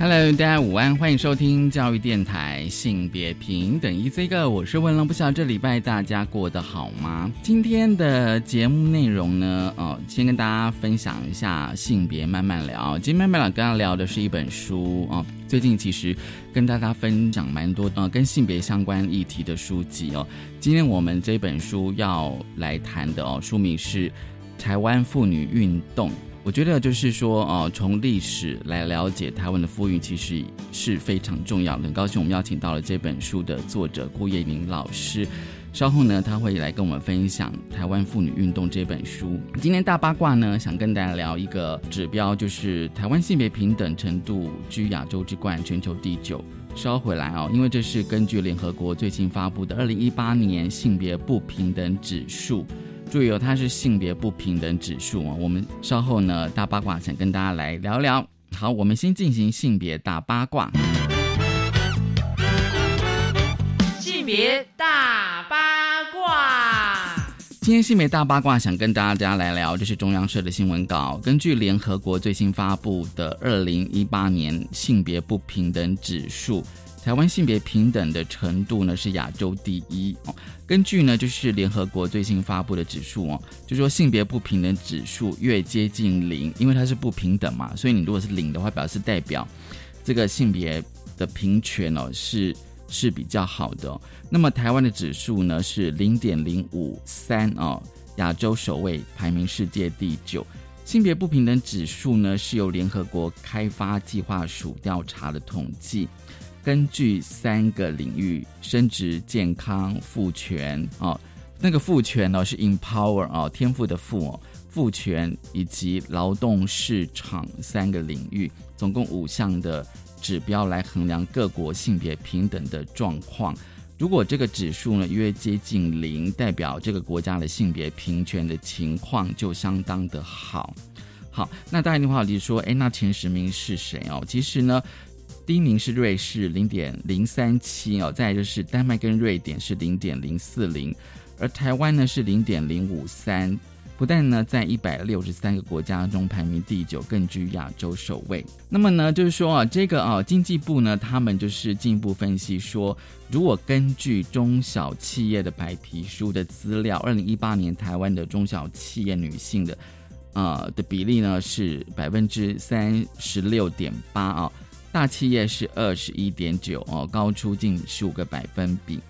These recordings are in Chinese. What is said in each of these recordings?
Hello，大家午安，欢迎收听教育电台性别平等 Easy Go，我是文龙，不晓得这礼拜大家过得好吗？今天的节目内容呢，哦，先跟大家分享一下性别慢慢聊。今天慢慢聊，跟大家聊的是一本书哦。最近其实跟大家分享蛮多呃跟性别相关议题的书籍哦。今天我们这本书要来谈的哦，书名是《台湾妇女运动》。我觉得就是说，哦，从历史来了解台湾的妇运，其实是非常重要的。很高兴我们邀请到了这本书的作者顾叶明老师，稍后呢他会来跟我们分享《台湾妇女运动》这本书。今天大八卦呢，想跟大家聊一个指标，就是台湾性别平等程度居亚洲之冠，全球第九。稍回来哦，因为这是根据联合国最新发布的二零一八年性别不平等指数。注意哦，它是性别不平等指数啊。我们稍后呢，大八卦想跟大家来聊聊。好，我们先进行性别大八卦。性别大八卦。今天性别大八卦想跟大家来聊，这是中央社的新闻稿，根据联合国最新发布的二零一八年性别不平等指数。台湾性别平等的程度呢是亚洲第一哦。根据呢就是联合国最新发布的指数哦，就说性别不平等指数越接近零，因为它是不平等嘛，所以你如果是零的话，表示代表这个性别的平权哦是是比较好的。那么台湾的指数呢是零点零五三哦，亚洲首位，排名世界第九。性别不平等指数呢是由联合国开发计划署调查的统计。根据三个领域：生殖健康、赋权哦，那个赋权呢是 empower 哦，天赋的赋哦，赋权以及劳动市场三个领域，总共五项的指标来衡量各国性别平等的状况。如果这个指数呢约接近零，代表这个国家的性别平权的情况就相当的好。好，那大家一定会好奇说，哎，那前十名是谁哦？其实呢。第一名是瑞士，零点零三七哦，再就是丹麦跟瑞典是零点零四零，而台湾呢是零点零五三，不但呢在一百六十三个国家中排名第九，更居亚洲首位。那么呢，就是说啊，这个啊经济部呢，他们就是进一步分析说，如果根据中小企业的白皮书的资料，二零一八年台湾的中小企业女性的啊的比例呢是百分之三十六点八啊。大企业是二十一点九哦，高出近十五个百分比。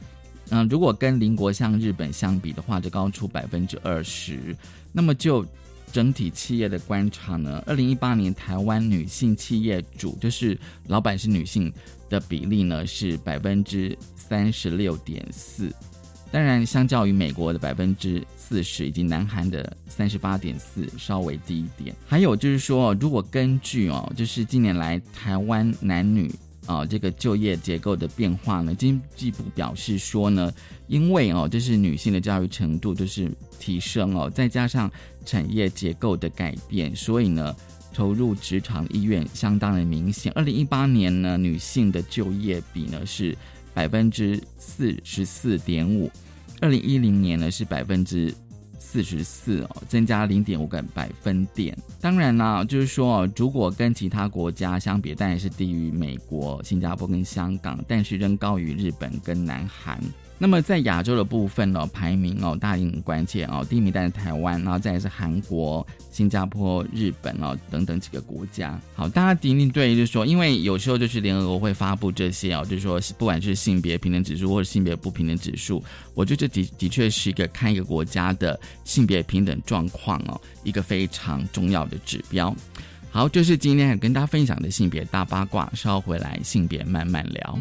嗯，如果跟邻国像日本相比的话，就高出百分之二十。那么就整体企业的观察呢，二零一八年台湾女性企业主，就是老板是女性的比例呢是百分之三十六点四。当然，相较于美国的百分之四十以及南韩的三十八点四，稍微低一点。还有就是说，如果根据哦，就是近年来台湾男女啊这个就业结构的变化呢，经济部表示说呢，因为哦，就是女性的教育程度就是提升哦，再加上产业结构的改变，所以呢，投入职场意愿相当的明显。二零一八年呢，女性的就业比呢是。百分之四十四点五，二零一零年呢是百分之四十四哦，增加零点五个百分点。当然啦，就是说，如果跟其他国家相比，当然是低于美国、新加坡跟香港，但是仍高于日本跟南韩。那么在亚洲的部分呢，排名哦，大令关键哦，第一名当然是台湾，然后再是韩国、新加坡、日本哦等等几个国家。好，大家一定对，就是说，因为有时候就是联合国会发布这些哦，就是说，不管是性别平等指数或者性别不平等指数，我觉得这的的确是一个看一个国家的性别平等状况哦，一个非常重要的指标。好，这是今天跟大家分享的性别大八卦，稍后回来性别慢慢聊。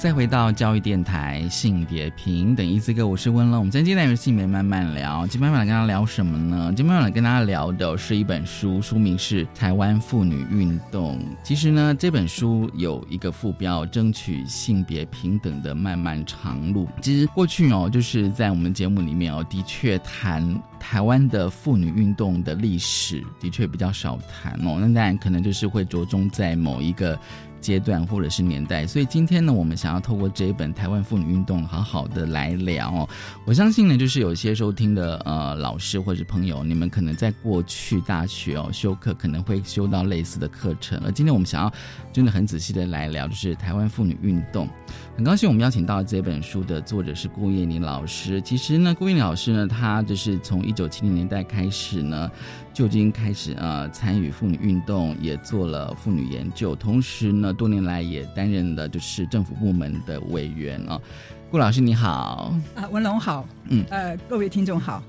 再回到教育电台性别平等一字歌，我是温乐。我们今天来性别慢慢聊，今天慢慢跟大家聊什么呢？今天慢慢跟大家聊的是一本书，书名是《台湾妇女运动》。其实呢，这本书有一个副标：争取性别平等的漫漫长路。其实过去哦，就是在我们节目里面哦，的确谈台湾的妇女运动的历史，的确比较少谈哦。那当然可能就是会着重在某一个。阶段或者是年代，所以今天呢，我们想要透过这一本《台湾妇女运动》，好好的来聊哦。我相信呢，就是有些收听的呃老师或者朋友，你们可能在过去大学哦修课可能会修到类似的课程，而今天我们想要真的很仔细的来聊，就是台湾妇女运动。很高兴我们邀请到这本书的作者是顾燕妮老师。其实呢，顾燕妮老师呢，她就是从一九七零年代开始呢。就已经开始呃参与妇女运动，也做了妇女研究，同时呢，多年来也担任了就是政府部门的委员啊。顾老师你好，啊文龙好，嗯呃各位听众好。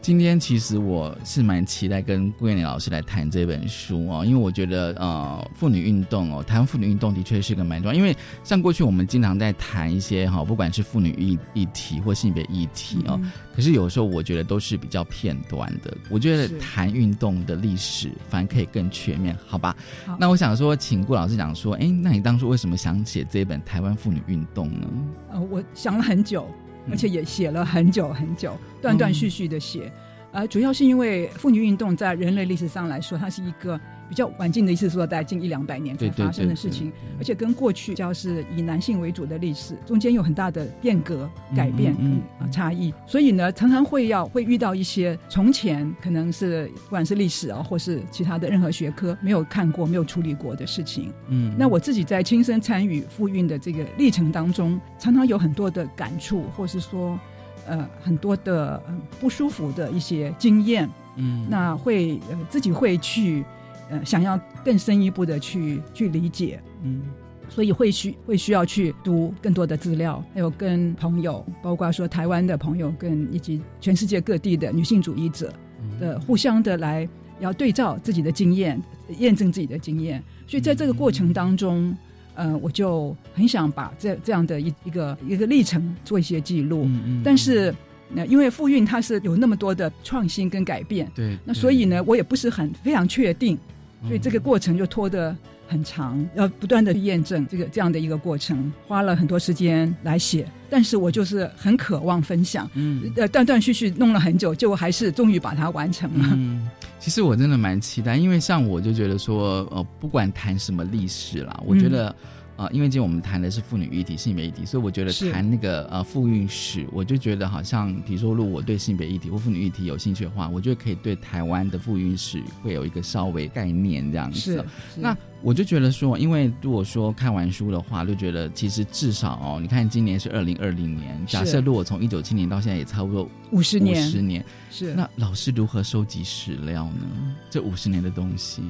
今天其实我是蛮期待跟顾燕玲老师来谈这本书哦，因为我觉得呃妇女运动哦，台湾妇女运动的确是个蛮重要，因为像过去我们经常在谈一些哈，不管是妇女议议题或性别议题哦，可是有时候我觉得都是比较片段的。我觉得谈运动的历史反而可以更全面，好吧？那我想说，请顾老师讲说，哎，那你当初为什么想写这本台湾妇女运动呢？呃，我想了很久，而且也写了很久很久，断断续续的写。呃，主要是因为妇女运动在人类历史上来说，它是一个。比较晚近的意思说，在近一两百年才发生的事情，而且跟过去较是以男性为主的历史中间有很大的变革、改变跟差异，所以呢，常常会要会遇到一些从前可能是不管是历史啊，或是其他的任何学科没有看过、没有处理过的事情。嗯，那我自己在亲身参与复运的这个历程当中，常常有很多的感触，或是说呃很多的不舒服的一些经验。嗯，那会呃自己会去。呃，想要更深一步的去去理解，嗯，所以会需会需要去读更多的资料，还有跟朋友，包括说台湾的朋友，跟以及全世界各地的女性主义者的互相的来要对照自己的经验，验证自己的经验。所以在这个过程当中，呃，我就很想把这这样的一一个一个历程做一些记录。嗯嗯。但是，那因为复运它是有那么多的创新跟改变，对。那所以呢，我也不是很非常确定。所以这个过程就拖得很长，要不断的去验证这个这样的一个过程，花了很多时间来写。但是我就是很渴望分享，嗯，呃，断断续续弄了很久，就还是终于把它完成了。嗯，其实我真的蛮期待，因为像我就觉得说，呃，不管谈什么历史啦，我觉得。啊，因为今天我们谈的是妇女议题、性别议题，所以我觉得谈那个呃妇运史，我就觉得好像，比如说，如果我对性别议题或妇女议题有兴趣的话，我觉得可以对台湾的妇运史会有一个稍微概念这样子。那。我就觉得说，因为如果说看完书的话，就觉得其实至少哦，你看今年是二零二零年，假设如果从一九七年到现在也差不多五十年，五十年是。那老师如何收集史料呢？这五十年的东西，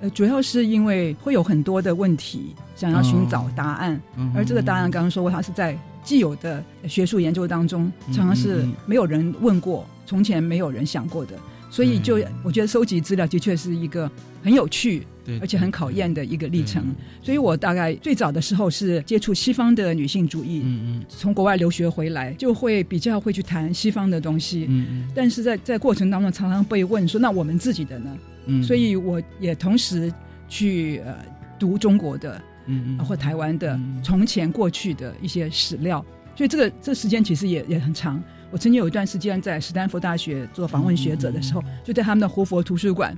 呃，主要是因为会有很多的问题想要寻找答案，而这个答案刚刚说过，它是在既有的学术研究当中，常常是没有人问过，从前没有人想过的。所以，就我觉得收集资料的确是一个很有趣，而且很考验的一个历程。所以我大概最早的时候是接触西方的女性主义，嗯嗯，从国外留学回来，就会比较会去谈西方的东西，嗯嗯。但是在在过程当中，常常被问说：“那我们自己的呢？”嗯，所以我也同时去呃读中国的，嗯嗯，或台湾的从前过去的一些史料。所以这个这时间其实也也很长。我曾经有一段时间在斯坦福大学做访问学者的时候，就在他们的活佛图书馆，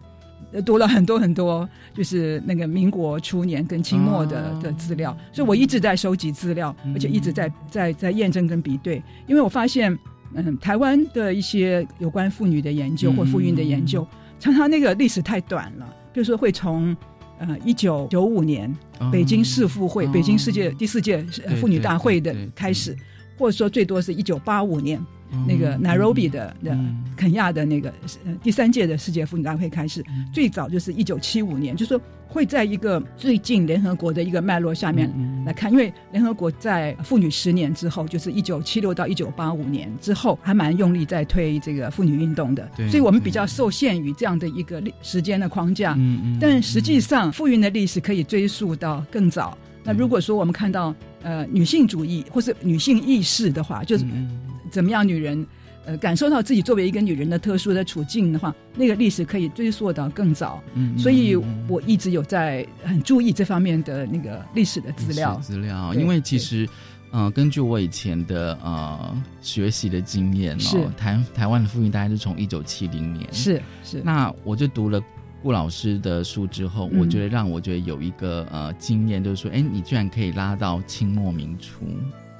读了很多很多，就是那个民国初年跟清末的的资料。所以我一直在收集资料，而且一直在在在验证跟比对。因为我发现，嗯，台湾的一些有关妇女的研究或妇运的研究，常常那个历史太短了。比如说，会从呃一九九五年北京世妇会、北京世界第四届妇女大会的开始，或者说最多是一九八五年。那个 Nairobi 的的嗯肯亚的那个呃第三届的世界妇女大会开始，最早就是一九七五年，就是说会在一个最近联合国的一个脉络下面嗯来看，因为联合国在妇女十年之后，就是一九七六到一九八五年之后，还蛮用力在推这个妇女运动的，对所以我们比较受限于这样的一个历时间的框架。嗯嗯但实际上，妇运的历史可以追溯到更早。那如果说我们看到呃女性主义或是女性意识的话，就是嗯怎么样女人呃感受到自己作为一个女人的特殊的处境的话，那个历史可以追溯到更早。嗯所以我一直有在很注意这方面的那个历史的资料。资料，对因为其实。呃，根据我以前的呃学习的经验是。哦，台台湾的妇运大概是从一九七零年，是是，那我就读了顾老师的书之后，嗯。我觉得让我觉得有一个呃经验，就是说，哎，你居然可以拉到清末明初，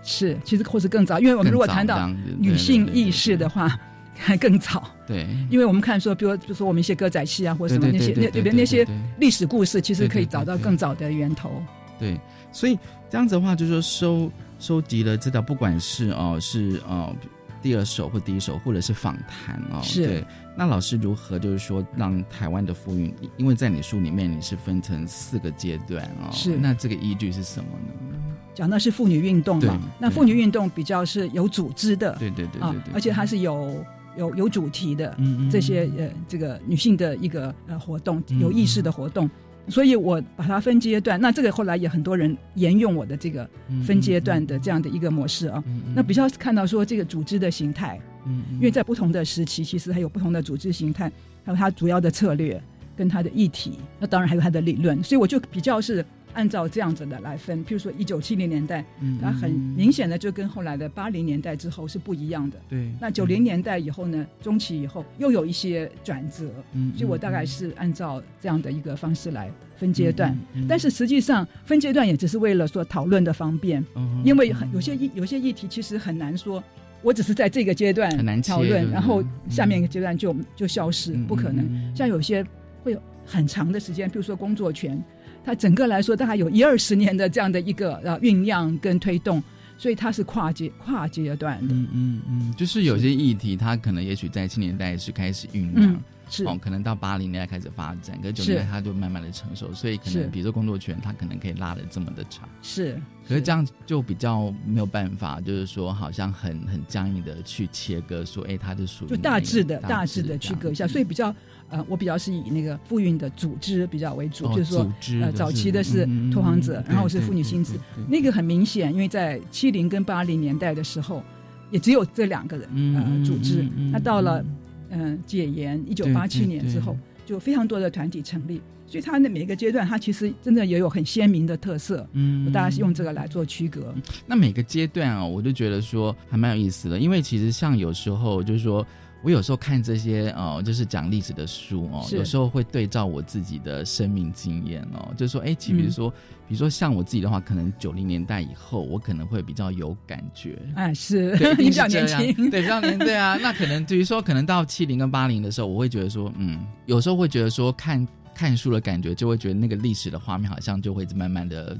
是，其实或是更早，因为我们如果谈到女性意识的话，还更早。对，因为我们看说，比如比如说我们一些歌仔戏啊，或者什么那些那对对对对那些历史故事，其实可以找到更早的源头。对，所以这样子的话，就是说收收集了资料，不管是哦、是哦、第二手或第一手，或者是访谈哦，是对。那老师如何就是说让台湾的妇运，因为在你书里面你是分成四个阶段哦，是那这个依据是什么呢？讲的是妇女运动对嘛，那妇女运动比较是有组织的，对对对啊对对，，而且它是有有有主题的，嗯嗯这些呃这个女性的一个呃活动，嗯有意识的活动。所以我把它分阶段，那这个后来也很多人沿用我的这个嗯分阶段的这样的一个模式啊。那比较看到说这个组织的形态，嗯嗯因为在不同的时期，其实还有不同的组织形态，还有它主要的策略跟它的议题，那当然还有它的理论。所以我就比较是按照这样子的来分。譬如说一九七零年代，嗯它很明显的就跟后来的八零年代之后是不一样的。对，那九零年代以后呢，中期以后又有一些转折，嗯，所以我大概是按照这样的一个方式来分阶段。嗯，嗯但是实际上分阶段也只是为了说讨论的方便，嗯因为很有些议有些议题其实很难说，我只是在这个阶段很难讨论，然后下面一个阶段就就消失，嗯不可能。像有些会有很长的时间，比如说工作权，它整个来说大概有一二十年的这样的一个呃酝酿跟推动，所以它是跨阶跨阶段的。嗯嗯嗯，就是有些议题，它可能也许在七年代是开始酝酿嗯，，是。哦，可能到八零年代开始发展，可是九零年代它就慢慢的成熟，所以可能比如说工作权，它可能可以拉的这么的长，是，可是这样就比较没有办法，就是说好像很很僵硬的去切割，说哎，它是属于就大致的大大致的区隔一下，所以比较呃，我比较是以那个妇运的组织比较为主，哦就是说呃早期的是拓荒者嗯，然后是对对妇女心智对对，对那个很明显，因为在七零跟八零年代的时候，也只有这两个人呃组织嗯嗯，那到了嗯解严一九八七年之后，就非常多的团体成立，所以它的每一个阶段，它其实真的也有很鲜明的特色。嗯我大概是用这个来做区隔。那每个阶段啊，我就觉得说还蛮有意思的，因为其实像有时候就是说。我有时候看这些哦，就是讲历史的书哦，有时候会对照我自己的生命经验哦，就是说，哎，其比如说，比如说像我自己的话，可能九零年代以后，我可能会比较有感觉，哎，是对，比较年轻，对，比较年对啊。那可能比如说，可能到七零跟八零的时候，我会觉得说，嗯，有时候会觉得说，看看书的感觉，就会觉得那个历史的画面好像就会慢慢的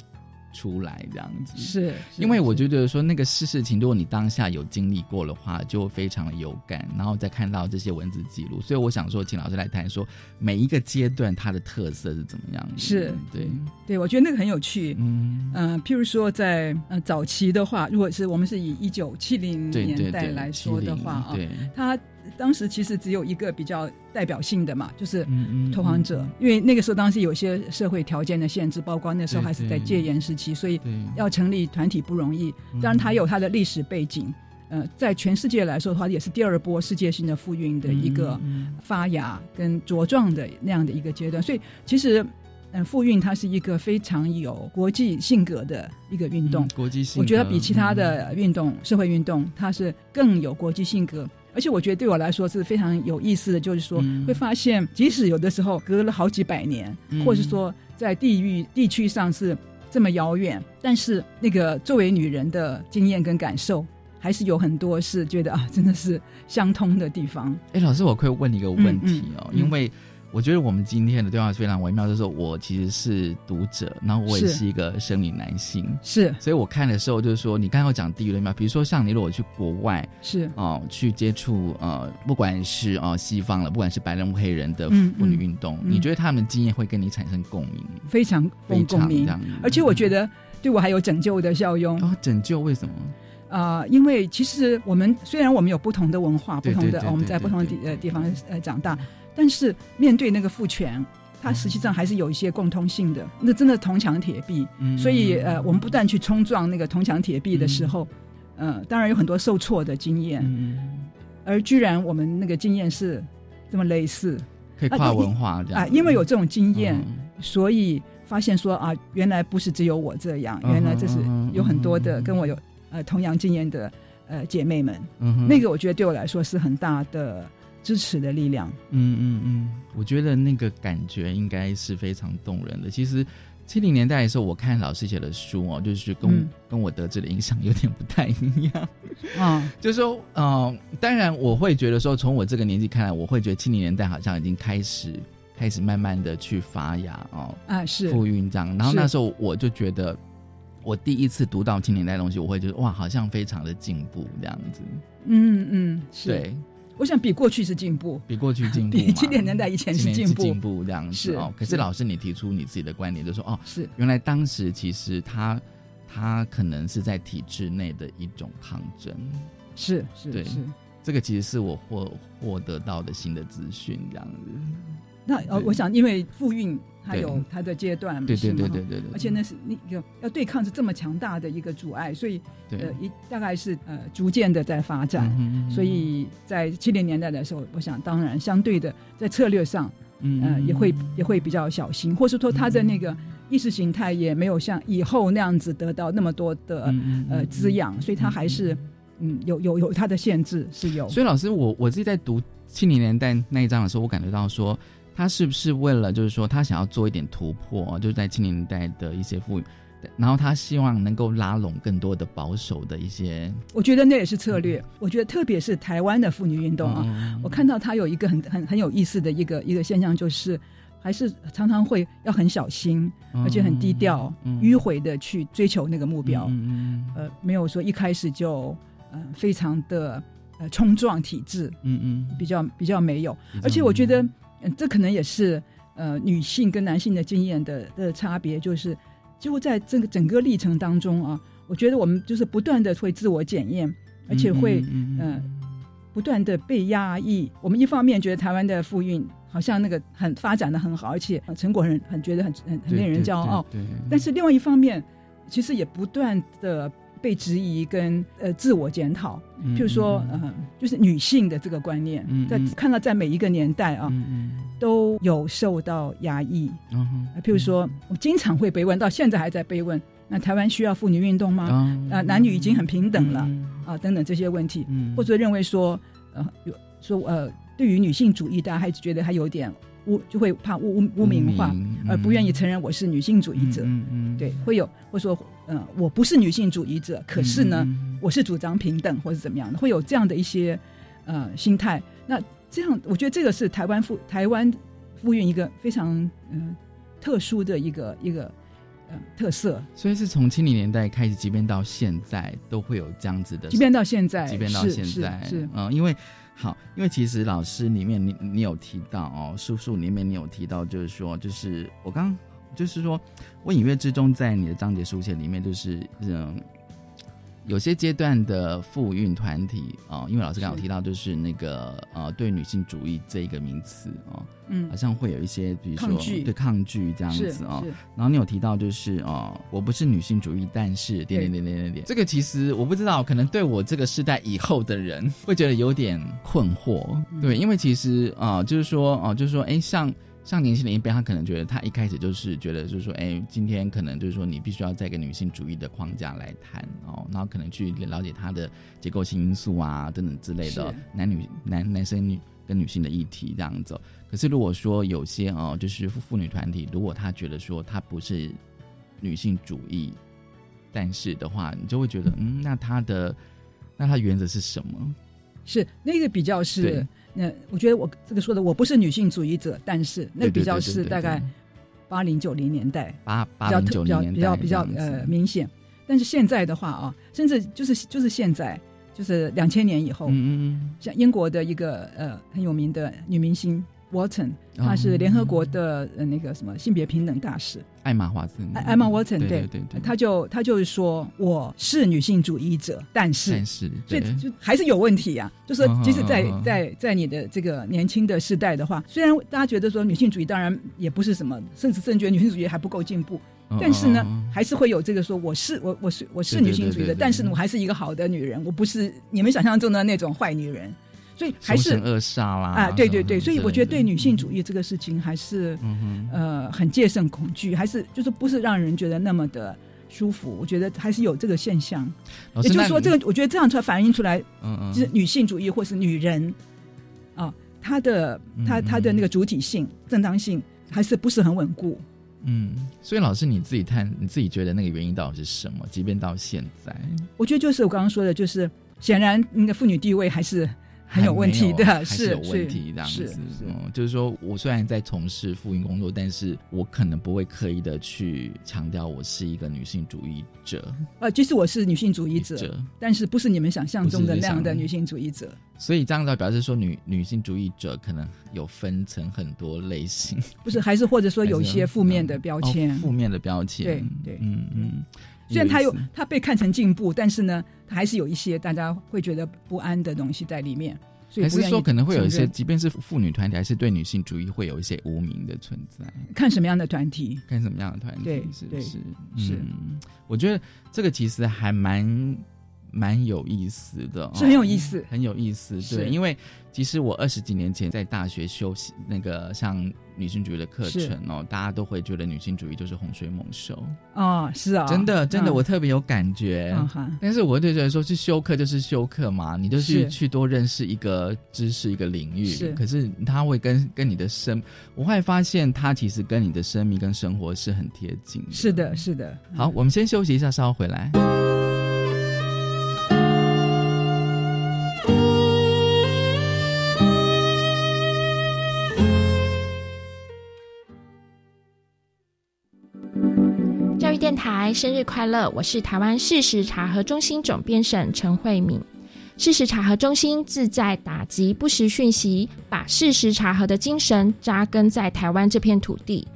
出来这样子。是，因为我就觉得说那个事事情，如果你当下有经历过的话，就非常的有感，然后再看到这些文字记录，所以我想说，请老师来谈说每一个阶段它的特色是怎么样的。是对，对我觉得那个很有趣。嗯，嗯、譬如说在呃早期的话，如果是我们是以一九七零年代对，来说的话啊，对，它当时其实只有一个比较代表性的嘛，就是嗯嗯拓荒者，因为那个时候当时有些社会条件的限制，包括那时候还是在戒严时期，所以对，要成立团体不容易。嗯当然，它有它的历史背景。呃，在全世界来说的话，也是第二波世界性的复运的一个嗯发芽跟茁壮的那样的一个阶段。所以，其实，嗯，复运它是一个非常有国际性格的一个运动嗯。国际性，我觉得比其他的运动、社会运动，它是更有国际性格。而且我觉得对我来说是非常有意思的，就是说嗯。会发现，即使有的时候隔了好几百年，嗯。或是说在地域地区上是这么遥远，但是那个作为女人的经验跟感受，还是有很多是觉得啊，真的是相通的地方。哎，老师，我可以问你一个问题哦，因为我觉得我们今天的对话非常微妙，就是说我其实是读者，然后我也是是一个生理男性，是。所以我看的时候就是说，你刚刚有讲地域的嘛，比如说像你如果去国外是，哦、去接触呃，不管是哦、西方了，不管是白人或黑人的嗯妇女嗯运动，嗯。你觉得他们的经验会跟你产生共鸣？非常非共共鸣。而且我觉得对我还有拯救的效用。哦，拯救为什么？啊、因为其实我们虽然我们有不同的文化，不同的我们在不同的地呃地方呃长大，但是面对那个父权，它实际上还是有一些共通性的。那真的铜墙铁壁，嗯。所以呃，我们不断去冲撞那个铜墙铁壁的时候，呃，当然有很多受挫的经验，嗯，而居然我们那个经验是这么类似。可以跨文化这样。啊、因为有这种经验，嗯。所以发现说啊，原来不是只有我这样，原来这是有很多的跟我有呃同样经验的呃姐妹们，那个我觉得对我来说是很大的支持的力量。嗯嗯嗯，我觉得那个感觉应该是非常动人的。其实七零年代的时候，我看老师写的书哦，就是跟、嗯跟我得知的影响有点不太一样。啊，就是说，呃，当然我会觉得说，从我这个年纪看来，我会觉得七零年代好像已经开始开始慢慢的去发芽哦，啊是复运这样。然后那时候我就觉得。我第一次读到七零年代的东西，我会觉得哇，好像非常的进步这样子。嗯嗯是，对我想比过去是进步，比过去进步嘛，比七零年代以前是进步进步这样子是哦。可是是老师，你提出你自己的观点，就说哦，是原来当时其实他他可能是在体制内的一种抗争，是是对是。这个其实是我获获得到的新的资讯，这样子。那呃，我想因为复运它有它的阶段，对对对对对对，而且那是那个要对抗是这么强大的一个阻碍，所以对。呃，一大概是呃逐渐的在发展。嗯嗯所以在七零年代的时候，我想当然相对的在策略上，嗯呃，也会也会比较小心，或是说他的那个意识形态也没有像以后那样子得到那么多的嗯呃滋养，所以他还是嗯有有有它的限制是有。所以老师，我我自己在读七零年代那一章的时候，我感觉到说，他是不是为了就是说他想要做一点突破，就是在七零年代的一些妇女，然后他希望能够拉拢更多的保守的一些我觉得那也是策略。我觉得特别是台湾的妇女运动啊，嗯我看到他有一个很很很有意思的一个一个现象，就是还是常常会要很小心，而且很低调、嗯迂回的去追求那个目标。嗯嗯呃，没有说一开始就呃非常的呃冲撞体制，嗯嗯比较比较没有。嗯，而且我觉得，嗯，这可能也是呃女性跟男性的经验的的差别，就是几乎在这个整个历程当中啊，我觉得我们就是不断的会自我检验，而且会嗯呃不断的被压抑。我们一方面觉得台湾的妇运好像那个很发展的很好，而且呃成果很很觉得很很很令人骄傲，，对，对但是另外一方面，其实也不断的被质疑跟呃自我检讨。嗯譬如说，呃，就是女性的这个观念，在看到在每一个年代啊，嗯嗯。都有受到压抑。嗯哼呃譬如说，我经常会被问，到现在还在被问，那台湾需要妇女运动吗？啊。呃，男女已经很平等了嗯。啊，等等这些问题，嗯。或者认为说，呃，有说呃，对于女性主义，大家还觉得还有点污，就会怕污污污名化，而不愿意承认我是女性主义者。嗯嗯对，会有或者说，呃，我不是女性主义者，可是呢，嗯我是主张平等或是怎么样的，会有这样的一些呃心态。那这样，我觉得这个是台湾妇台湾妇运一个非常嗯、呃特殊的一个一个呃特色，所以是从七零年代开始，即便到现在都会有这样子的，即便到现在，即便到是现在，是是嗯，因为好，因为其实老师里面你你有提到哦，叔叔里面你有提到，就是说，就是我刚就是说我隐约之中在你的章节书写里面，就是嗯。有些阶段的妇运团体啊、因为老师刚刚有提到，就是那个呃，对女性主义这一个名词哦、嗯。好像会有一些，比如说抗对抗拒这样子哦、是。然后你有提到就是哦，我不是女性主义，但是点点点点点点，这个其实我不知道，可能对我这个时代以后的人会觉得有点困惑，嗯。对，因为其实啊、就是说哦、就是说，哎，像像年轻人一辈，他可能觉得他一开始就是觉得就是说，哎，今天可能就是说你必须要在一个女性主义的框架来谈哦，然后可能去了解她的结构性因素啊等等之类的男女男男生女跟女性的议题这样子哦。可是如果说有些哦，就是妇妇女团体，如果他觉得说他不是女性主义，但是的话，你就会觉得，嗯，那他的那他原则是什么？是那个比较是，那我觉得我这个说的我不是女性主义者，但是那个比较是大概对八零九零年代八比较八零九零年代较比较比较这样子。呃明显。但是现在的话啊，甚至就是就是现在就是两千年以后，嗯嗯。像英国的一个呃很有名的女明星 Wharton，他是联合国的呃那个什么性别平等大使，艾玛华森，艾艾玛 Wharton 对。对对对，她就他就是说我是女性主义者，但是但是所以就还是有问题呀、就说嗯即使在在在你的这个年轻的时代的话，虽然大家觉得说女性主义当然也不是什么，甚至甚至觉得女性主义还不够进步，嗯但是呢还是会有这个说我是我我是我是女性主义者，对对对。但是呢，我还是一个好的女人，我不是你们想象中的那种坏女人，所以还是扼杀啦啊，对对对，所以我觉得对女性主义这个事情还是呃很戒慎恐惧，还是就是不是让人觉得那么的舒服，我觉得还是有这个现象。也就是说，这个我觉得这样才反映出来，嗯嗯就是女性主义或是女人啊，她的她嗯她的那个主体性、正当性还是不是很稳固。嗯，所以老师你自己看，你自己觉得那个原因到底是什么？即便到现在，我觉得就是我刚刚说的，就是显然那个妇女地位还是很有问题的，是是有问题这样是子。是嗯，就是说我虽然在从事妇婴工作，但是我可能不会刻意的去强调我是一个女性主义者。呃，即使我是女性主义者，但是不是你们想象中的那样的女性主义者。所以这样子表示说女女性主义者可能有分成很多类型，不是，还是或者说 有一些负面的标签。哦负面的标签，对对嗯嗯。虽然他有他被看成进步，但是呢，它还是有一些大家会觉得不安的东西在里面。所以还是说可能会有一些，即便是妇女团体，还是对女性主义会有一些无名的存在。看什么样的团体。看什么样的团体，是不是？是嗯，我觉得这个其实还蛮蛮有意思的、哦，是很有意思很有意思。是对，因为其实我二十几年前在大学修习那个像女性主义的课程哦，大家都会觉得女性主义就是洪水猛兽，哦，是啊，真的真的，嗯我特别有感觉。嗯，但是我就觉得说，去修课就是修课嘛，你就去是去多认识一个知识、一个领域。是可是它会跟跟你的生，我后来发现它其实跟你的生命跟生活是很贴近的。是的，是的。好，我们先休息一下，稍后回来。生日快乐！我是台湾事实查核中心总编审陈慧敏。事实查核中心自在打击不实讯息，把事实查核的精神扎根在台湾这片土地。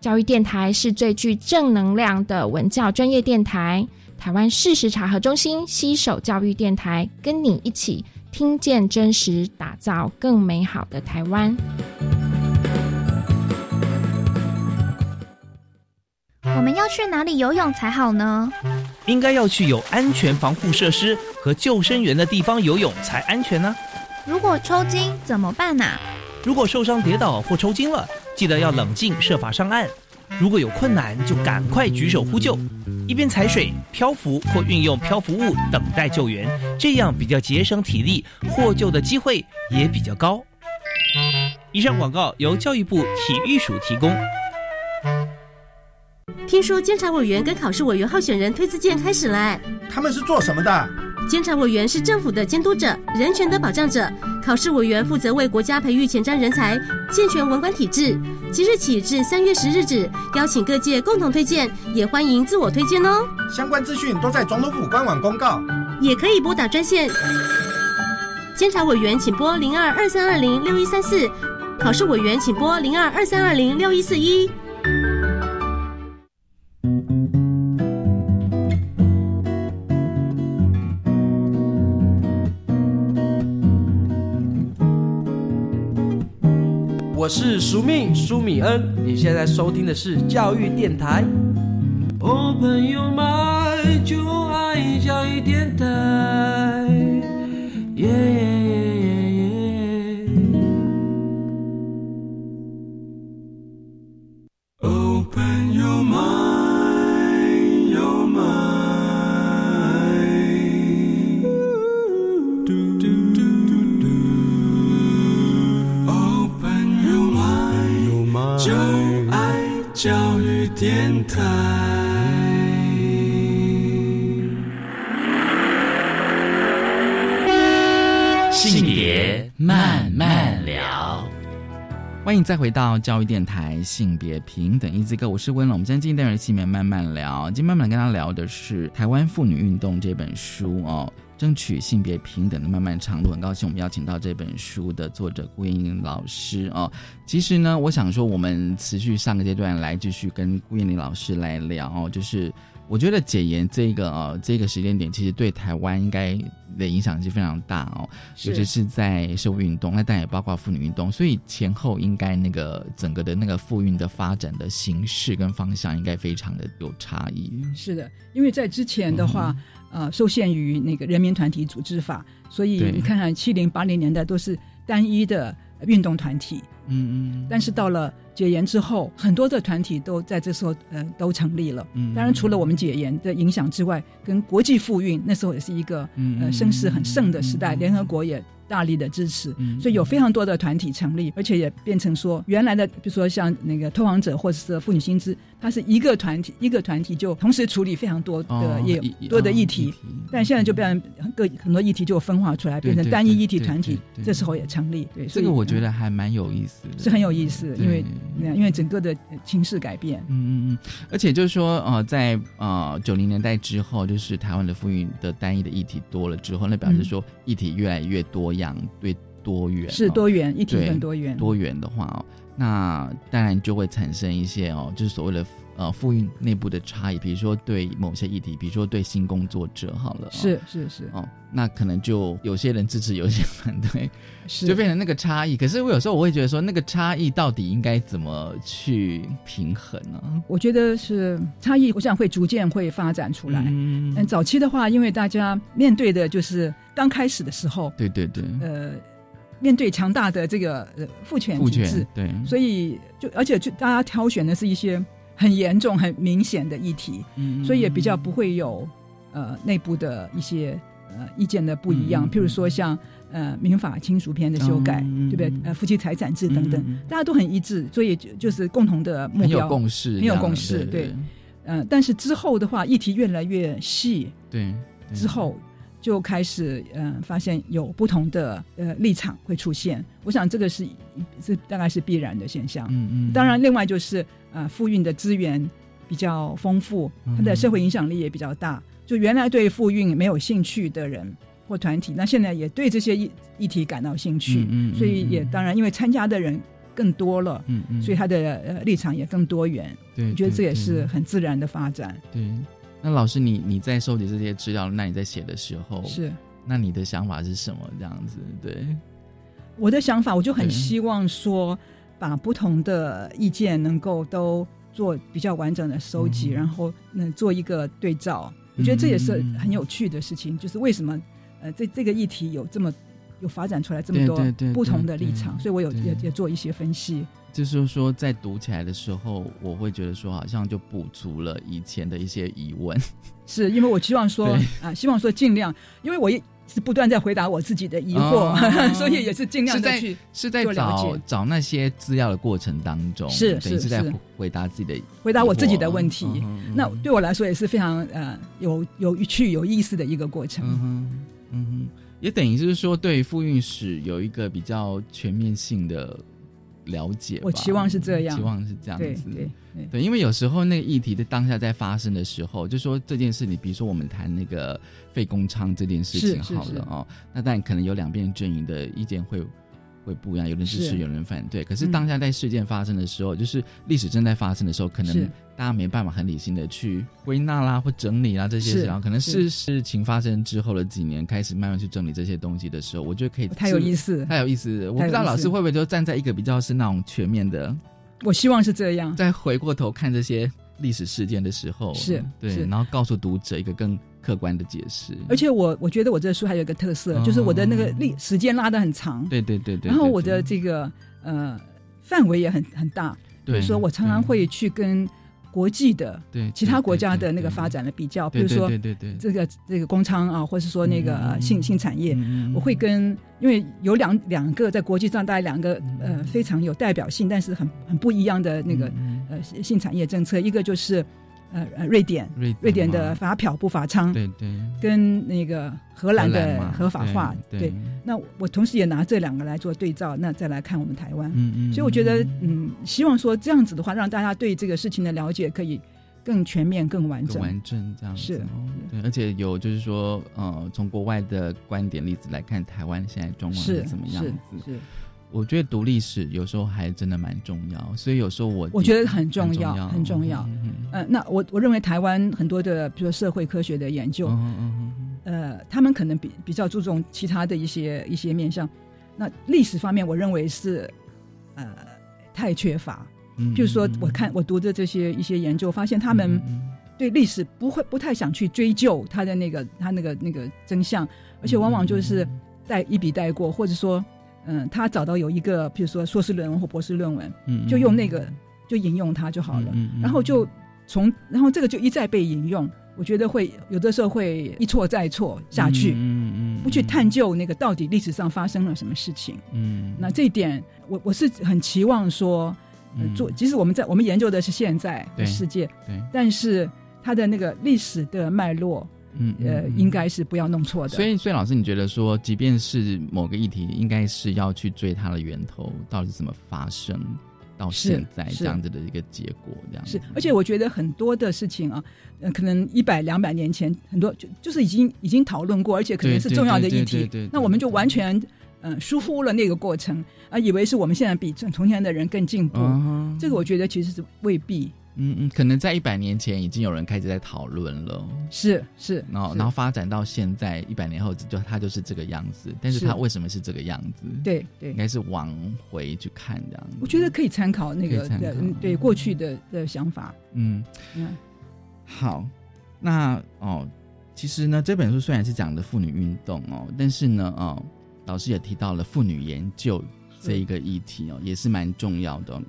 教育电台是最具正能量的文教专业电台。台湾事实查核中心携手教育电台，跟你一起听见真实，打造更美好的台湾。我们要去哪里游泳才好呢？应该要去有安全防护设施和救生员的地方游泳才安全呢、如果抽筋怎么办啊？如果受伤跌倒或抽筋了，记得要冷静，设法上岸。如果有困难，就赶快举手呼救，一边踩水、漂浮或运用漂浮物等待救援，这样比较节省体力，获救的机会也比较高。以上广告由教育部体育署提供。听说监察委员跟考试委员候选人推自荐开始了。他们是做什么的？监察委员是政府的监督者、人权的保障者，考试委员负责为国家培育前瞻人才，健全文官体制。即日起至三月十日止，邀请各界共同推荐，也欢迎自我推荐哦。相关资讯都在总统府官网公告，也可以拨打专线。监察委员请拨零二二三二零六一三四，考试委员请拨零二二三二零六一四一。我是苏命苏米恩，你现在收听的是教育电台。哦，朋友们，就爱教育电台。耶电台。性别慢。欢迎再回到教育电台性别平等一字歌，我是温龙。我们今天进单元性别慢慢聊，今天慢慢跟大家聊的是《台湾妇女运动》这本书哦，争取性别平等的漫漫长路。很高兴我们邀请到这本书的作者顾燕玲老师哦。其实呢，我想说，我们持续上个阶段来继续跟顾燕玲老师来聊哦，就是我觉得解严这个啊这个时间点，其实对台湾应该。的影响是非常大哦，尤其是在社会运动，那当然也包括妇女运动，所以前后应该那个整个的那个妇运的发展的形式跟方向应该非常的有差异。是的，因为在之前的话，呃，受限于那个人民团体组织法，所以你看看七零八零年代都是单一的运动团体，嗯嗯，但是到了。解严之后，很多的团体都在这时候呃都成立了。嗯，当然除了我们解严的影响之外，跟国际妇运那时候也是一个呃声势很盛的时代，联合国也。大力的支持，所以有非常多的团体成立，而且也变成说原来的，比如说像那个脱亡者或者是妇女薪资，它是一个团体，一个团体就同时处理非常多的也多的议题，但现在就变成各很多议题就分化出来，变成单一议题团体，这时候也成立。对，这个我觉得还蛮有意思，是很有意思，因为因为整个的情势改变。嗯嗯嗯，而且就是说呃，在呃九零年代之后，就是台湾的妇女的单一的议题多了之后，那表示说议题越来越多样。样对多元是多元，议题更多元。多元的话哦，那当然就会产生一些哦，就是所谓的呃妇运内部的差异，比如说对某些议题，比如说对新工作者，好了，是是是哦，那可能就有些人支持，有些反对，就变成那个差异。可是我有时候我会觉得说，那个差异到底应该怎么去平衡呢？我觉得是差异，我想会逐渐会发展出来。嗯，早期的话，因为大家面对的就是。刚开始的时候，对对对，呃，面对强大的这个呃父权体制，对，所以就而且就大家挑选的是一些很严重、很明显的议题，嗯，所以也比较不会有呃内部的一些呃意见的不一样。譬如说像呃民法亲属篇的修改，对不对？呃夫妻财产制等等，大家都很一致，所以就就是共同的目标，有共识，很有共识，对。呃，但是之后的话，议题越来越细，对，之后。就开始嗯，发现有不同的呃立场会出现。我想这个是是大概是必然的现象。嗯嗯。当然，另外就是呃，妇运的资源比较丰富，它的社会影响力也比较大。就原来对妇运没有兴趣的人或团体，那现在也对这些议议题感到兴趣。嗯嗯。所以也当然，因为参加的人更多了，嗯嗯，所以他的呃立场也更多元。对，我觉得这也是很自然的发展。对。那老师，你你在收集这些资料，那你在写的时候，是。那你的想法是什么？这样子，对，我的想法，我就很希望说，把不同的意见能够都做比较完整的收集，然后能做一个对照。我觉得这也是很有趣的事情，就是为什么呃，这这个议题有这么有发展出来这么多不同的立场，所以我有也也做一些分析。就是说，在读起来的时候，我会觉得说，好像就补足了以前的一些疑问。是因为我希望说啊，希望说尽量，因为我也是不断在回答我自己的疑惑，所以也是尽量的去是在找找那些资料的过程当中，是是是在回答自己的回答我自己的问题。那对我来说也是非常呃有有趣有意思的一个过程。嗯哼，也等于就是说，对复运史有一个比较全面性的。了解，我期望是这样，期望是这样子，对对，因为有时候那个议题在当下在发生的时候，就说这件事，你比如说我们谈那个废工娼这件事情好了哦，那但可能有两边阵营的意见会。会不一样，有人支持，有人反对。可是当下在事件发生的时候，就是历史正在发生的时候，可能大家没办法很理性的去归纳啦，或整理啦这些。然后可能是事情发生之后的几年，开始慢慢去整理这些东西的时候，我觉得可以太有意思，太有意思。我不知道老师会不会就站在一个比较是那种全面的，我希望是这样。再回过头看这些历史事件的时候，是对，然后告诉读者一个更。客观的解释，而且我我觉得我这书还有一个特色，就是我的那个历时间拉的很长，对对对对，然后我的这个呃范围也很很大，比如说我常常会去跟。国际的对其他国家的那个发展的比较，比如说对对对。这个这个工厂啊，或者是说那个性性产业，我会跟因为有两两个在国际上大概两个呃非常有代表性，但是很很不一样的那个呃性产业政策，一个就是呃呃瑞典，瑞瑞典的罚漂不罚娼，对对，跟那个荷兰的合法化，对对。那我同时也拿这两个来做对照，那再来看我们台湾，嗯嗯，所以我觉得，嗯，希望说这样子的话，让大家对这个事情的了解可以更全面、更完整。完整这样子对，而且有就是说，呃，从国外的观点例子来看，台湾现在状况是怎么样是子？是，我觉得读历史有时候还真的蛮重要，所以有时候我我觉得很重要，很重要。嗯嗯呃，那我我认为台湾很多的，比如说社会科学的研究，嗯嗯呃，他们可能比比较注重其他的一些一些面向。那历史方面，我认为是呃太缺乏。嗯，譬如说，我看我读的这些一些研究，发现他们对历史不会不太想去追究他的那个他那个那个真相，而且往往就是带一笔带过，或者说，嗯，他找到有一个，比如说硕士论文或博士论文，嗯，就用那个就引用它就好了，嗯然后就从然后这个就一再被引用，我觉得会有的时候会一错再错下去，嗯嗯，不去探究那个到底历史上发生了什么事情，嗯，那这一点我我是很期望说。呃做，即使我们在我们研究的是现在的世界，对，但是它的那个历史的脉络，嗯呃，应该是不要弄错的。所以，所以老师，你觉得说，即便是某个议题，应该是要去追它的源头，到底是怎么发生到现在这样子的一个结果，这样是。而且我觉得很多的事情啊，呃，可能一百两百年前很多就就是已经已经讨论过，而且可能是重要的议题，那我们就完全。嗯，疏忽了那个过程啊，以为是我们现在比从前的人更进步，嗯、这个我觉得其实是未必。嗯嗯，可能在一百年前已经有人开始在讨论了，是是，然后然后发展到现在一百年后，就它就是这个样子，但是它为什么是这个样子？对对，应该是往回去看这样。我觉得可以参考那个对对过去的的想法。嗯嗯，好，那哦，其实呢，这本书虽然是讲的妇女运动哦，但是呢，哦。老师也提到了妇女研究这一个议题哦，也是蛮重要的。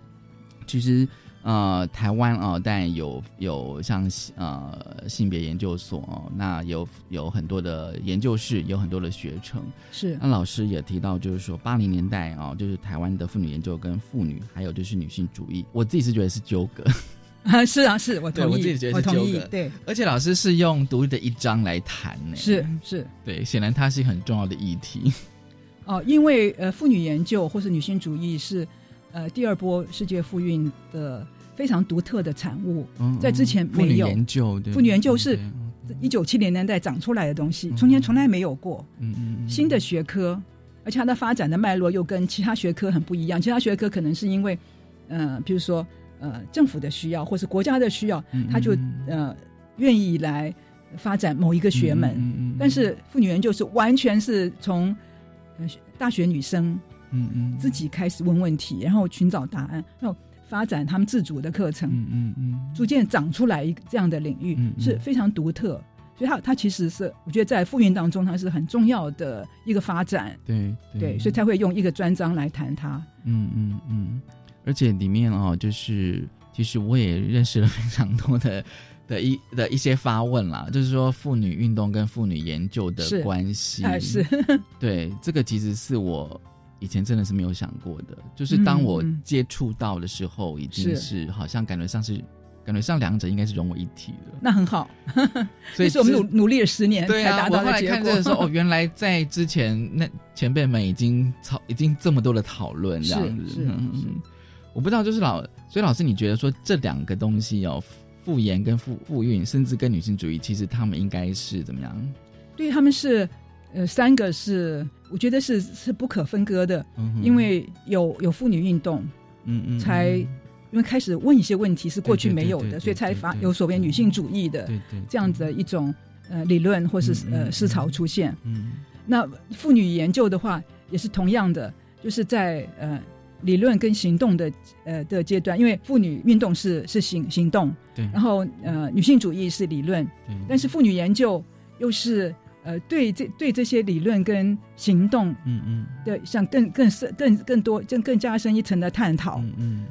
其实呃，台湾哦，但有有像呃性别研究所哦，那有有很多的研究室，有很多的学程。是那老师也提到，就是说八零年代哦，就是台湾的妇女研究跟妇女，还有就是女性主义，我自己是觉得是纠葛。啊，是啊，是我同意，我自己觉得是纠葛。对，而且老师是用独立的一章来谈呢，是是，对，显然它是很重要的议题。哦，因为呃，妇女研究或是女性主义是呃第二波世界复运的非常独特的产物，嗯、在之前没有。研究，妇女研究是一九七零年代长出来的东西，从前从来没有过。嗯嗯，新的学科，而且它的发展的脉络又跟其他学科很不一样。其他学科可能是因为呃，比如说呃政府的需要或是国家的需要，他就呃愿意来发展某一个学门。嗯嗯，但是妇女研究是完全是从呃，大学女生，嗯嗯，自己开始问问题，然后寻找答案，然后发展他们自主的课程，嗯嗯嗯，逐渐长出来一个这样的领域，嗯嗯是非常独特。所以它它其实是，我觉得在复运当中，它是很重要的一个发展。对对，所以才会用一个专章来谈它。嗯嗯嗯，而且里面哦，就是其实我也认识了非常多的。的一的一些发问啦，就是说妇女运动跟妇女研究的关系，是对这个其实是我以前真的是没有想过的。就是当我接触到的时候，已经是好像感觉上是感觉上两者应该是融为一体了。那很好，所以 是我们努努力了十年才达到的结果。看说哦，原来在之前那前辈们已经讨已经这么多的讨论这样子。我不知道，就是老所以老师，你觉得说这两个东西哦？妇研跟复复孕，甚至跟女性主义，其实他们应该是怎么样？对他们是，呃，三个是，我觉得是是不可分割的，嗯、因为有有妇女运动，嗯嗯，才因为开始问一些问题是过去没有的，所以才发有所谓女性主义的这样子的一种呃理论或是呃思潮出现。嗯，那妇女研究的话，也是同样的，就是在呃。理论跟行动的呃的阶段，因为妇女运动是是行行动，对，然后呃女性主义是理论，对，但是妇女研究又是呃对这对这些理论跟行动，嗯嗯，的像更更深更更多更更加深一层的探讨，嗯嗯，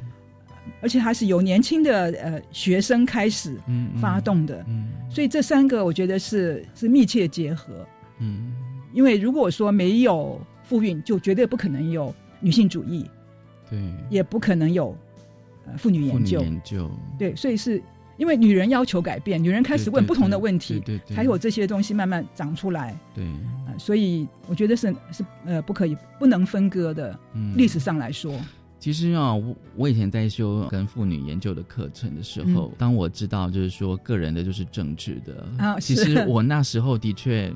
而且还是由年轻的呃学生开始发动的，嗯，所以这三个我觉得是是密切结合，嗯，因为如果说没有妇运，就绝对不可能有女性主义。对，也不可能有呃妇女研究，研究。对，所以是因因为女人要求改变，女人开始问不同的问题，对对，才有这些东西慢慢长出来。对，所以我觉得是是呃不可以不能分割的。嗯历史上来说，其实啊，我我以前在修跟妇女研究的课程的时候，当我知道就是说个人的就是政治的啊，其实我那时候的确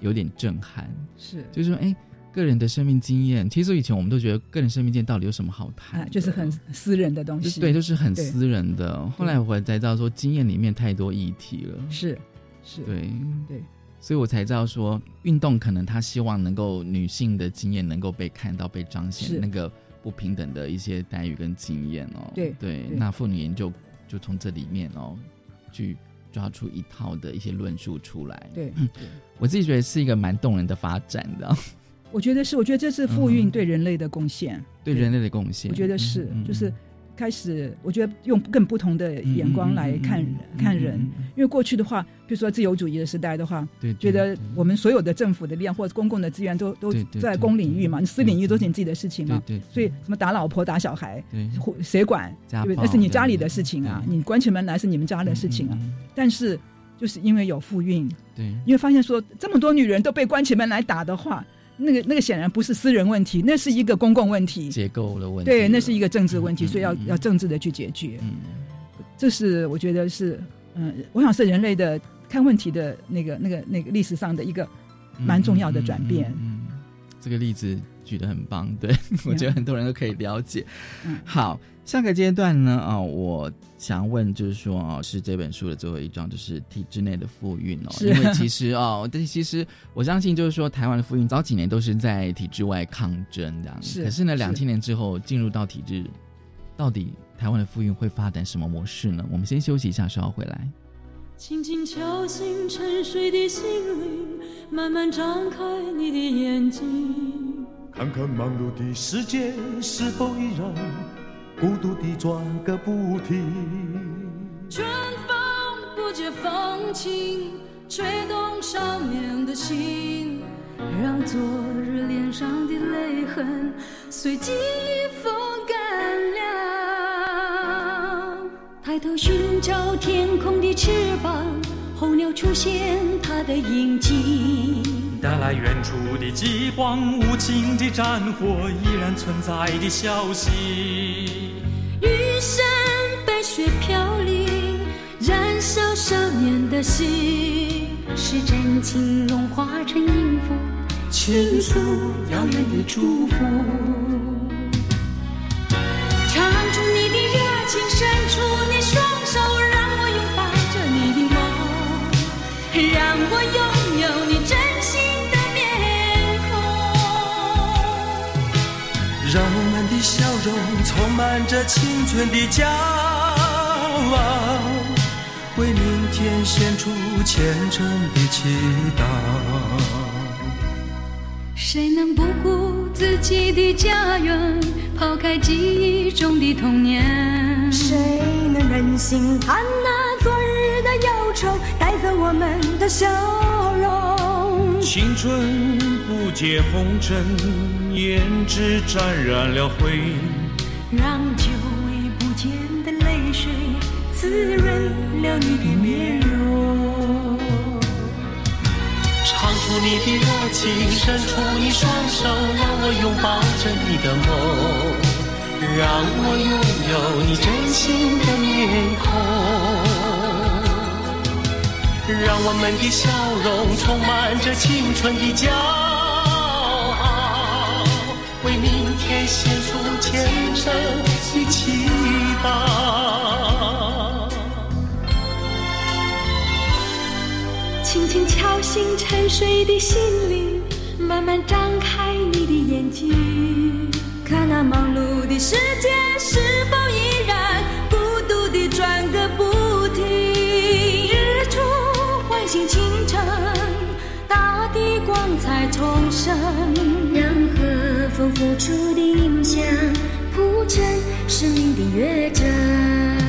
有点震撼，是就是说哎。个人的生命经验，其实以前我们都觉得个人生命经验到底有什么好谈？就是很私人的东西。对，就是很私人的。后来我才知道说，经验里面太多议题了。是，是，对，对。所以我才知道说，运动可能他希望能够女性的经验能够被看到、被彰显，那个不平等的一些待遇跟经验哦。对对。那妇女研究就从这里面哦，去抓出一套的一些论述出来。对，我自己觉得是一个蛮动人的发展的。我觉得是，我觉得这是复运对人类的贡献，对人类的贡献。我觉得是，就是开始，我觉得用更不同的眼光来看看人。因为过去的话，比如说自由主义的时代的话，对，觉得我们所有的政府的力量或者公共的资源都都在公领域嘛，你私领域都是你自己的事情嘛。对，所以什么打老婆、打小孩，谁管？对不对？那是你家里的事情啊，你关起门来是你们家的事情啊。但是就是因为有复运，对，因为发现说这么多女人都被关起门来打的话。那个那个显然不是私人问题，那是一个公共问题，结构的问题。对，那是一个政治问题，所以要要政治的去解决。嗯，这是我觉得是，嗯，我想是人类的看问题的那个那个那个历史上的一个蛮重要的转变。嗯，这个例子举得很棒，对我觉得很多人都可以了解。好。下个阶段呢，啊，我想问，就是说，啊，是这本书的最后一章，就是体制内的复运哦。因为其实哦，但其实我相信，就是说，台湾的复运早几年都是在体制外抗争这样。是。可是呢，两千年之后进入到体制，到底台湾的复运会发展什么模式呢？我们先休息一下，稍后回来。轻轻敲醒沉睡的心灵，慢慢张开你的眼睛，看看忙碌的世界是否依然。孤独地转个不停，春风不解风情，吹动少年的心，让昨日脸上的泪痕随季风干了。抬头寻找天空的翅膀，候鸟出现它的影迹，带来远处的饥荒，无情的战火依然存在的消息。玉山白雪飘零，燃烧少年的心，是真情融化成音符，倾诉遥远的祝福。满着青春的骄傲，为明天献出虔诚的祈祷。谁能不顾自己的家园，抛开记忆中的童年？谁能忍心看那昨日的忧愁带走我们的笑容？青春不解红尘，胭脂沾染了灰。让久违不见的泪水滋润了你的面容，唱出你的热情，伸出你双手，让我拥抱着你的梦，让我拥有你真心的面孔，让我们的笑容充满着青春的骄傲，为明天献出。虔诚的祈祷，轻轻敲醒沉睡的心灵，慢慢张开你的眼睛，看那忙碌的世界是否依然孤独地转个不停。日出唤醒清晨，大地光彩重生，风拂出的音响。谱成生命的乐章。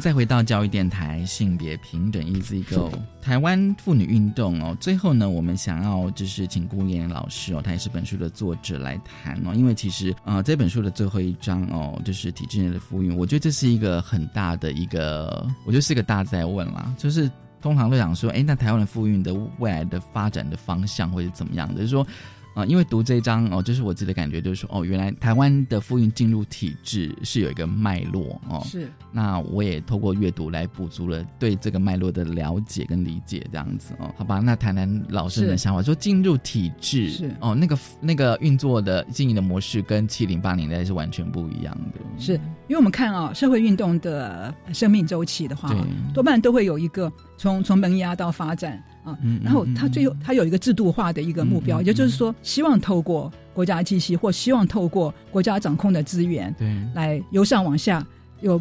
迎再回到教育电台性别平等 Easy Go 台湾妇女运动哦。最后呢，我们想要就是请顾燕老师哦，她也是本书的作者来谈哦。因为其实呃这本书的最后一章哦，就是体制内的妇运，我觉得这是一个很大的一个，我觉得是个大在问啦，就是。通常都想说，哎，那台湾的妇运的未来的发展的方向会是怎么样的？就是说，啊、因为读这一章哦，就是我自己的感觉，就是说，哦，原来台湾的妇运进入体制是有一个脉络哦。是。那我也透过阅读来补足了对这个脉络的了解跟理解，这样子哦。好吧，那谈谈老师的想法，说进入体制是哦，那个那个运作的经营的模式跟七零八年代是完全不一样的。是因为我们看啊、社会运动的生命周期的话、多半都会有一个从从萌芽到发展啊，嗯然后他最后他有一个制度化的一个目标，也就是说，希望透过国家机器或希望透过国家掌控的资源，对，来由上往下。有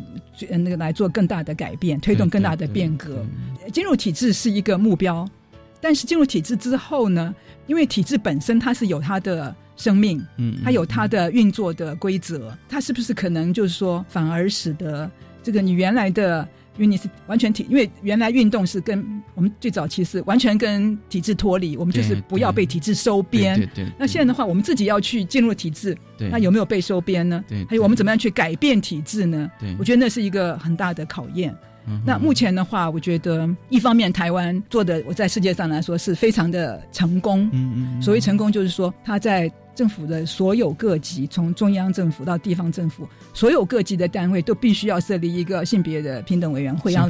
呃那个来做更大的改变，推动更大的变革。进入体制是一个目标，但是进入体制之后呢，因为体制本身它是有它的生命，嗯它有它的运作的规则，它是不是可能就是说反而使得这个你原来的，因为你是完全体，因为原来运动是跟我们最早期是完全跟体制脱离，我们就是不要被体制收编。对对对那现在的话，我们自己要去进入体制，对那有没有被收编呢？对还有我们怎么样去改变体制呢？对我觉得那是一个很大的考验。嗯那目前的话，我觉得一方面台湾做的，我在世界上来说是非常的成功。嗯嗯所谓成功，就是说他在政府的所有各级，从中央政府到地方政府，所有各级的单位都必须要设立一个性别的平等委员会，要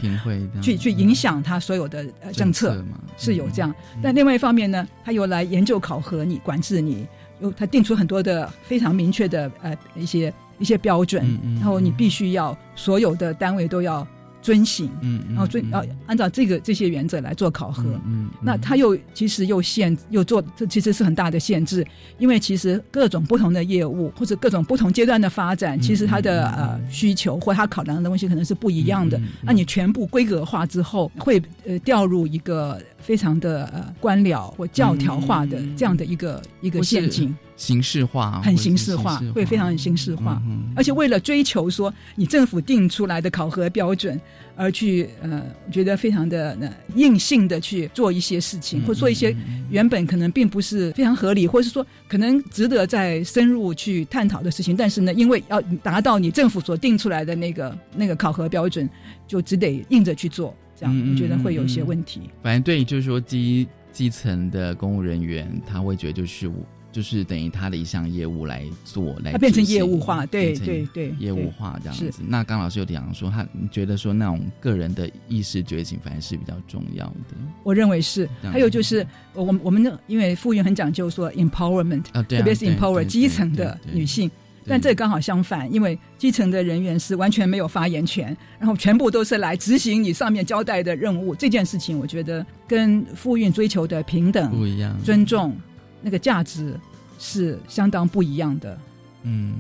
去去影响他所有的呃政策政策是有这样。但另外一方面呢，他又来研究考核你、管制你，又他定出很多的非常明确的呃一些一些标准，嗯嗯然后你必须要所有的单位都要遵行，嗯嗯然后遵要按照这个这些原则来做考核。嗯那他又其实又限又做，这其实是很大的限制，因为其实各种不同的业务或者各种不同阶段的发展，其实它的呃需求或它考量的东西可能是不一样的。那你全部规格化之后，会呃掉入一个非常的呃官僚或教条化的这样的一个一个陷阱。形式化，很形式化，会非常形式化，而且为了追求说你政府定出来的考核标准，而去呃觉得非常的呃硬性的去做一些事情，或做一些原本可能并不是非常合理，或是说可能值得再深入去探讨的事情，但是呢，因为要达到你政府所定出来的那个那个考核标准，就只得硬着去做，这样嗯我觉得会有一些问题。反正对，就是说基基层的公务人员，他会觉得就是我就是等于他的一项业务来做，来变成业务化对对对业务化这样子。那刚老师有讲说，他觉得说那种个人的意识觉醒，反而是比较重要的。我认为是还有就是我我们我们的因为妇运很讲究说 empowerment，、啊啊特别是 empower 基层的女性。但这刚好相反，因为基层的人员是完全没有发言权，然后全部都是来执行你上面交代的任务。这件事情，我觉得跟妇运追求的平等、不一样尊重那个价值是相当不一样的。嗯，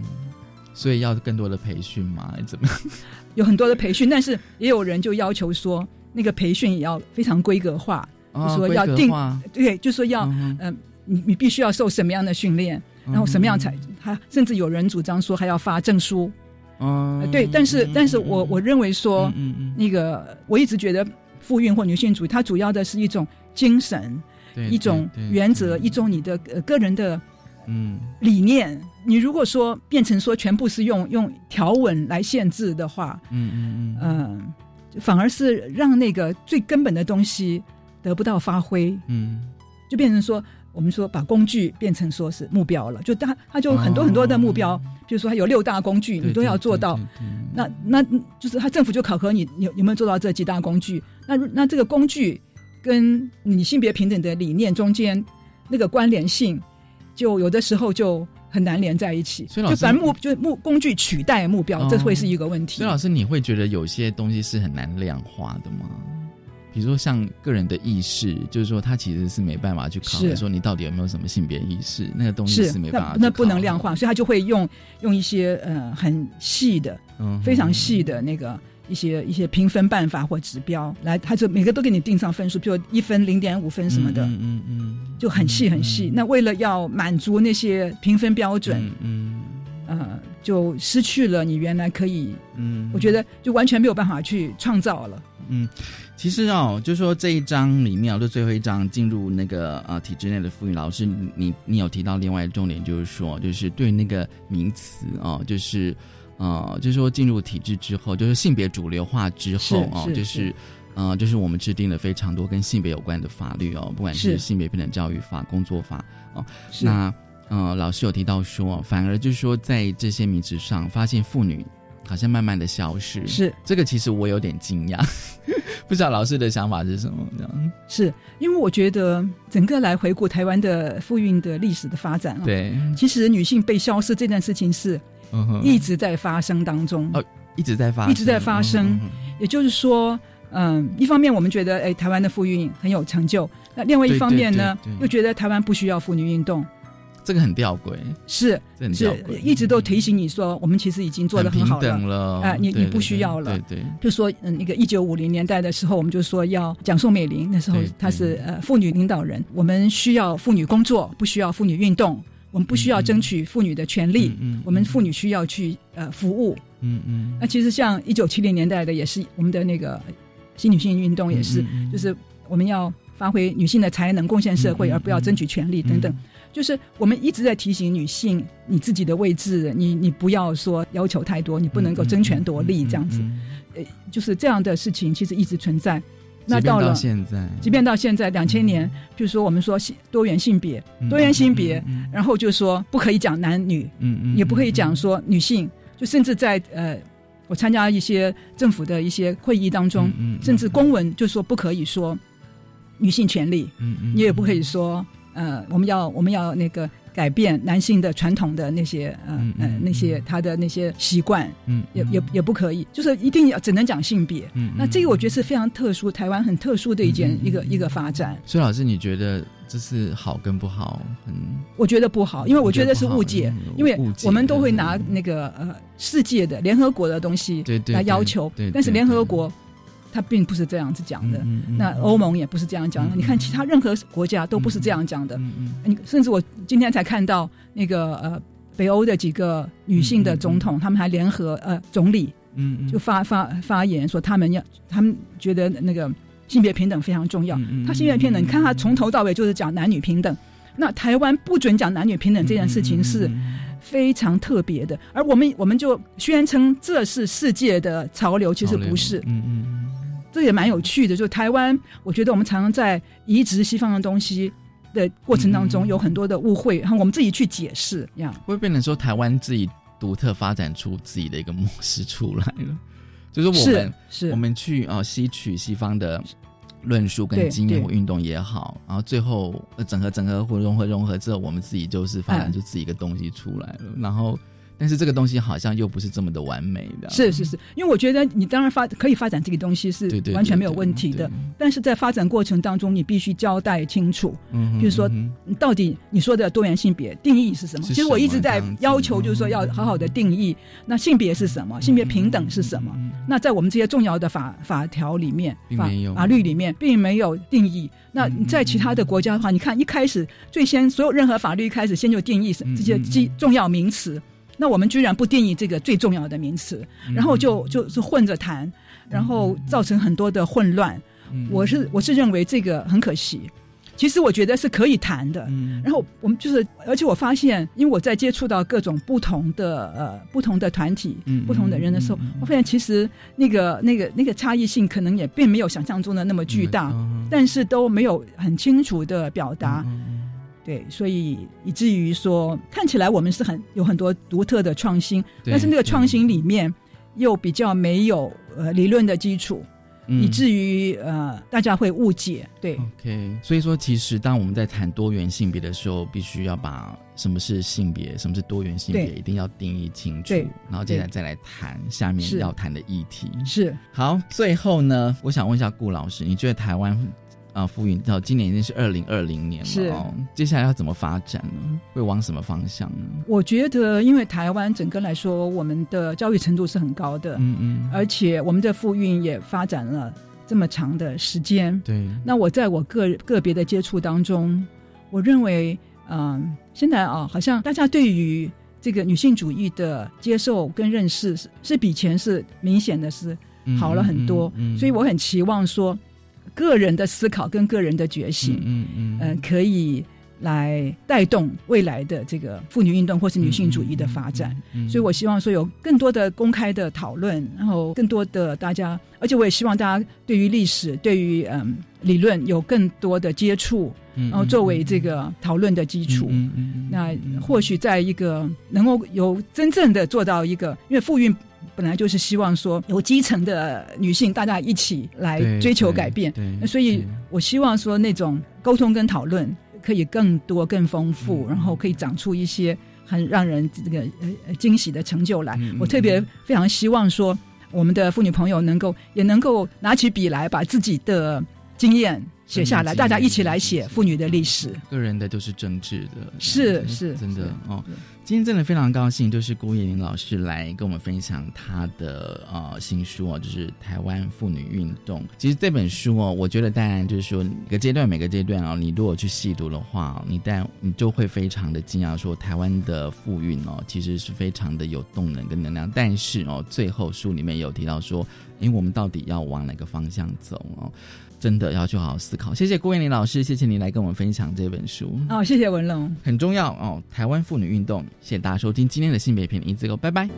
所以要更多的培训嘛，怎么？样？有很多的培训，但是也有人就要求说，那个培训也要非常规格化，哦就说要定对，就说要，嗯、你你必须要受什么样的训练，然后什么样才，还甚至有人主张说还要发证书，哦呃对，但是但是我我认为说，嗯那个我一直觉得妇运或女性主义，它主要的是一种精神，对一种原则，一种你的呃个人的嗯理念。你如果说变成说全部是用用条文来限制的话，嗯嗯嗯，反而是让那个最根本的东西得不到发挥。嗯，就变成说，我我们说把工具变成说是目标了，就他他就很多很多的目标，比如说他有六大工具，你都要做到。那那就是他政府就考核你有有没有做到这几大工具。那那这个工具跟你性别平等的理念中间那个关联性，就有的时候就很难连在一起。所以老师就反目就目工具取代目标，这会是一个问题。所以老师，你会觉得有些东西是很难量化的吗？比如说像个人的意识，就是说他其实是没办法去考虑是。说你到底有没有什么性别意识，那个东西是是没办法那那不能量化，所以他就会用用一些呃很细的、嗯非常细的那个一些一些评分办法或指标来，他就每个都给你定上分数，比如一分、零点五分什么的，嗯嗯嗯，就很细很细。那为了要满足那些评分标准，嗯呃，就失去了你原来可以，嗯。我觉得就完全没有办法去创造了。嗯，其实哦，就说这一章里面哦，就最后一章进入那个呃体制内的妇女，老师你你有提到另外一个重点，就是说，就是对那个名词哦，就是呃，就是说进入体制之后，就是性别主流化之后哦，就是是。呃，就是我们制定了非常多跟性别有关的法律哦，不管是是性别平等教育法、工作法哦。那呃，老师有提到说，反而就是说在这些名词上，发现妇女好像慢慢的消失。是这个，其实我有点惊讶，不知道老师的想法是什么？这样是因为我觉得整个来回顾台湾的妇运的历史的发展啊，对，其实女性被消失这件事情是一直在发生当中，哦，一直在发，一直在发生。嗯也就是说，嗯，一方面我们觉得，哎，台湾的妇运很有成就；那另外一方面呢，对对对对又觉得台湾不需要妇女运动。这个很吊诡，是是，一直都提醒你说，我们其实已经做得很好了。哎、你你不需要了。对对就说嗯，那个一九五零年代的时候，我们就说要讲宋美龄，那时候她是呃妇女领导人，我们需要妇女工作，不需要妇女运动。我们不需要争取妇女的权利，嗯我们妇女需要去呃服务。嗯嗯。那其实像一九七零年代的也是我们的那个新女性运动也是，就是我们要发挥女性的才能，贡献社会，而不要争取权利等等。就是我们一直在提醒女性，你自己的位置，你你不要说要求太多，你不能够争权夺利这样子。呃，就是这样的事情其实一直存在。那到了现在，即便到现在两千年，就是说我们说性多元性别，嗯多元性别，然后就说不可以讲男女，嗯嗯也不可以讲说女性，就甚至在呃，我参加一些政府的一些会议当中，嗯。甚至公文就说不可以说女性权利，嗯嗯你也不可以说呃，我们要我们要那个改变男性的传统的那些呃呃那些他的那些习惯，嗯，也也也不可以，就是一定要只能讲性别。嗯那这个我觉得是非常特殊，台湾很特殊的一件一个一个发展。所以老师，你觉得这是好跟不好？嗯我觉得不好，因为我觉得是误解因为我们都会拿那个呃世界的联合国的东西来要求但是联合国它并不是这样子讲的。嗯嗯，那欧盟也不是这样讲的。你看其他任何国家都不是这样讲的，嗯你甚至我今天才看到那个呃北欧的几个女性的总统，他们还联合呃总理嗯就发发发言说他们要他们觉得那个性别平等非常重要。嗯他性别平等，你看他从头到尾就是讲男女平等。那台湾不准讲男女平等这件事情是非常特别的，而我们我们就宣称这是世界的潮流，其实不是。嗯嗯这也蛮有趣的，就台湾，我觉得我们常常在移植西方的东西的过程当中有很多的误会，然后我们自己去解释，这样。会变成说台湾自己独特发展出自己的一个模式出来了，就是我们是是。我们去啊、呃吸取西方的论述跟对经验对或运动也好，然后最后呃整合整合或融合融合之后，我们自己就是发展嗯。出自己一个东西出来了，然后但是这个东西好像又不是这么的完美的，是是是，因为我觉得你当然发可以发展这个东西是完全没有问题的，但是在发展过程当中，你必须交代清楚，嗯哼比如说到底你说的多元性别定义是什么？是其实我一直在要求，就是说要好好的定义，那性别是什么？性别平等是什么？那在我们这些重要的法法条里面，法法律里面并没有定义。那在其他的国家的话，你看一开始最先所有任何法律一开始先就定义是这些基重要名词。那我们居然不定义这个最重要的名词，然后就就是混着谈，然后造成很多的混乱。我是我是认为这个很可惜。其实我觉得是可以谈的。然后我们就是，而且我发现，因为我在接触到各种不同的呃不同的团体、嗯不同的人的时候，我发现其实那个那个那个差异性可能也并没有想象中的那么巨大，但是都没有很清楚的表达。对，所以以至于说看起来我们是很有很多独特的创新，但是那个创新里面又比较没有呃理论的基础，嗯以至于呃大家会误解。对，OK，所以说，其实当我们在谈多元性别的时候，必须要把什么是性别，什么是多元性别，一定要定义清楚，然后接下来再来谈下面要谈的议题。是好，最后呢，我想问一下顾老师，你觉得台湾啊复运到今年已经是二零二零年了哦，接下来要怎么发展呢？会往什么方向呢？我觉得，因为台湾整个来说，我们的教育程度是很高的，嗯嗯，而且我们的复运也发展了这么长的时间。对，那我在我个个别的接触当中，我认为，嗯、现在啊，好像大家对于这个女性主义的接受跟认识是是比以前是明显的是嗯好了很多，嗯嗯嗯所以我很期望说，个人的思考跟个人的觉醒，嗯嗯呃，可以来带动未来的这个妇女运动或是女性主义的发展。嗯所以我希望说有更多的公开的讨论，然后更多的大家，而且我也希望大家对于历史、对于嗯理论有更多的接触，嗯然后作为这个讨论的基础。嗯嗯嗯那或许在一个能够有真正的做到一个，因为妇运本来就是希望说有基层的女性大家一起来追求改变对，那所以我希望说那种沟通跟讨论可以更多、更丰富，然后可以长出一些很让人这个呃呃惊喜的成就来。我特别非常希望说，我们的妇女朋友能够也能够拿起笔来，把自己的经验写下来，嗯大家一起来写妇女的历史。个人的都是政治的，是是真的是哦。今天真的非常高兴，就是郭叶玲老师来跟我们分享她的呃新书哦，就是《台湾妇女运动》。其实这本书哦，我觉得当然就是说每个阶段每个阶段哦，你如果去细读的话，你但你就会非常的惊讶，说台湾的妇运哦，其实是非常的有动能跟能量。但是哦，最后书里面有提到说，诶，我们到底要往哪个方向走哦？真的要去好好思考。谢谢郭燕玲老师，谢谢你来跟我们分享这本书。哦，谢谢文龙。很重要哦，台湾妇女运动。谢谢大家收听今天的性别片一字购，拜拜。